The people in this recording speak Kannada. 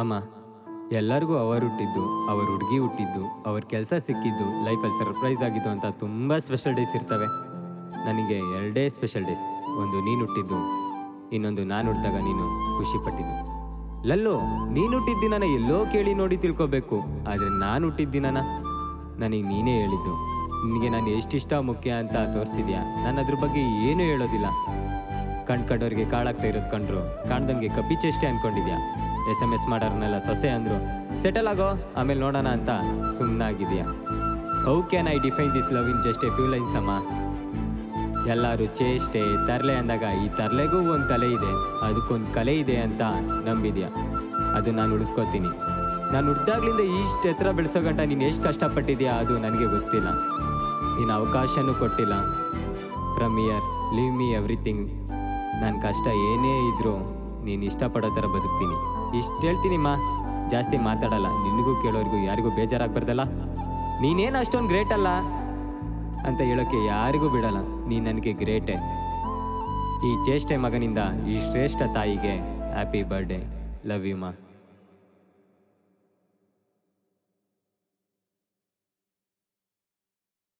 ಅಮ್ಮ, ಎಲ್ಲರಿಗೂ ಅವರು ಹುಟ್ಟಿದ್ದು, ಅವ್ರ ಹುಡುಗಿ ಹುಟ್ಟಿದ್ದು, ಅವ್ರ ಕೆಲಸ ಸಿಕ್ಕಿದ್ದು, ಲೈಫಲ್ಲಿ ಸರ್ಪ್ರೈಸ್ ಆಗಿದ್ದು ಅಂತ ತುಂಬ ಸ್ಪೆಷಲ್ ಡೇಸ್ ಇರ್ತವೆ. ನನಗೆ ಎರಡೇ ಸ್ಪೆಷಲ್ ಡೇಸ್ ಒಂದು ನೀನು ಹುಟ್ಟಿದ್ದು, ಇನ್ನೊಂದು ನಾನು ಹುಟ್ಟಿದಾಗ ನೀನು ಖುಷಿ ಪಟ್ಟಿದ್ದು. ಲಲ್ಲು, ನೀನು ಹುಟ್ಟಿದ ದಿನನ ಎಲ್ಲೋ ಕೇಳಿ ನೋಡಿ ತಿಳ್ಕೊಬೇಕು, ಆದರೆ ನಾನು ಹುಟ್ಟಿದ ದಿನನ ನನಗೆ ನೀನೇ ಹೇಳಿದ್ದು. ನಿನಗೆ ನಾನು ಎಷ್ಟಿಷ್ಟ ಮುಖ್ಯ ಅಂತ ತೋರಿಸಿದ್ಯಾ? ನಾನು ಅದ್ರ ಬಗ್ಗೆ ಏನೂ ಹೇಳೋದಿಲ್ಲ. ಕಣ್ ಕಂಡವ್ರಿಗೆ ಕಾಳಾಗ್ತಾ ಇರೋದು ಕಂಡ್ರು, ಕಾಣ್ದಂಗೆ ಕಪ್ಪಿ ಚೇಷ್ಟೆ ಅನ್ಕೊಂಡಿದ್ಯಾ? ಎಸ್ ಎಂ ಎಸ್ ಮಾಡೋರ್ನೆಲ್ಲ ಸೊಸೆ ಅಂದ್ರು ಸೆಟಲ್ ಆಗೋ, ಆಮೇಲೆ ನೋಡೋಣ ಅಂತ ಸುಮ್ಮನಾಗಿದೆಯಾ how can I define this love in just a few lines ಅಮ್ಮ? ಎಲ್ಲರೂ ಚೇಷ್ಟೆ, ತರಲೆ ಅಂದಾಗ, ಈ ತರಲೆಗೂ ಒಂದು ತಲೆ ಇದೆ, ಅದಕ್ಕೊಂದು ಕಲೆ ಇದೆ ಅಂತ ನಂಬಿದ್ಯಾ? ಅದು ನಾನು ಉಳಿಸ್ಕೊತೀನಿ. ನಾನು ಹುಡ್ದಾಗ್ಲಿಂದ ಇಷ್ಟು ಎತ್ತರ ಬೆಳೆಸೋ ಗಂಟ ನೀನು ಎಷ್ಟು ಕಷ್ಟಪಟ್ಟಿದ್ಯಾ, ಅದು ನನಗೆ ಗೊತ್ತಿಲ್ಲ. ನೀನು ಅವಕಾಶನೂ ಕೊಟ್ಟಿಲ್ಲ. From here leave me everything ನನ್ನ ಕಷ್ಟ ಏನೇ ಇದ್ರೂ ನೀನು ಇಷ್ಟಪಡೋ ಥರ ಬದುಕ್ತೀನಿ. ಇಷ್ಟು ಹೇಳ್ತೀನಿಮ್ಮ ಜಾಸ್ತಿ ಮಾತಾಡಲ್ಲ. ನಿನಗೂ ಕೇಳೋರಿಗೂ ಯಾರಿಗೂ ಬೇಜಾರಾಗಬಾರ್ದಲ್ಲ ನೀನೇನು ಅಷ್ಟೊಂದು ಗ್ರೇಟ್ ಅಲ್ಲ? ಅಂತ ಹೇಳೋಕ್ಕೆ ಯಾರಿಗೂ ಬಿಡಲ್ಲ. ನೀ ನನಗೆ ಗ್ರೇಟೆ ಈ ಚೇಷ್ಟೆ ಮಗನಿಂದ ಈ ಶ್ರೇಷ್ಠ ತಾಯಿಗೆ ಹ್ಯಾಪಿ ಬರ್ಡೇ ಲವ್ ಯು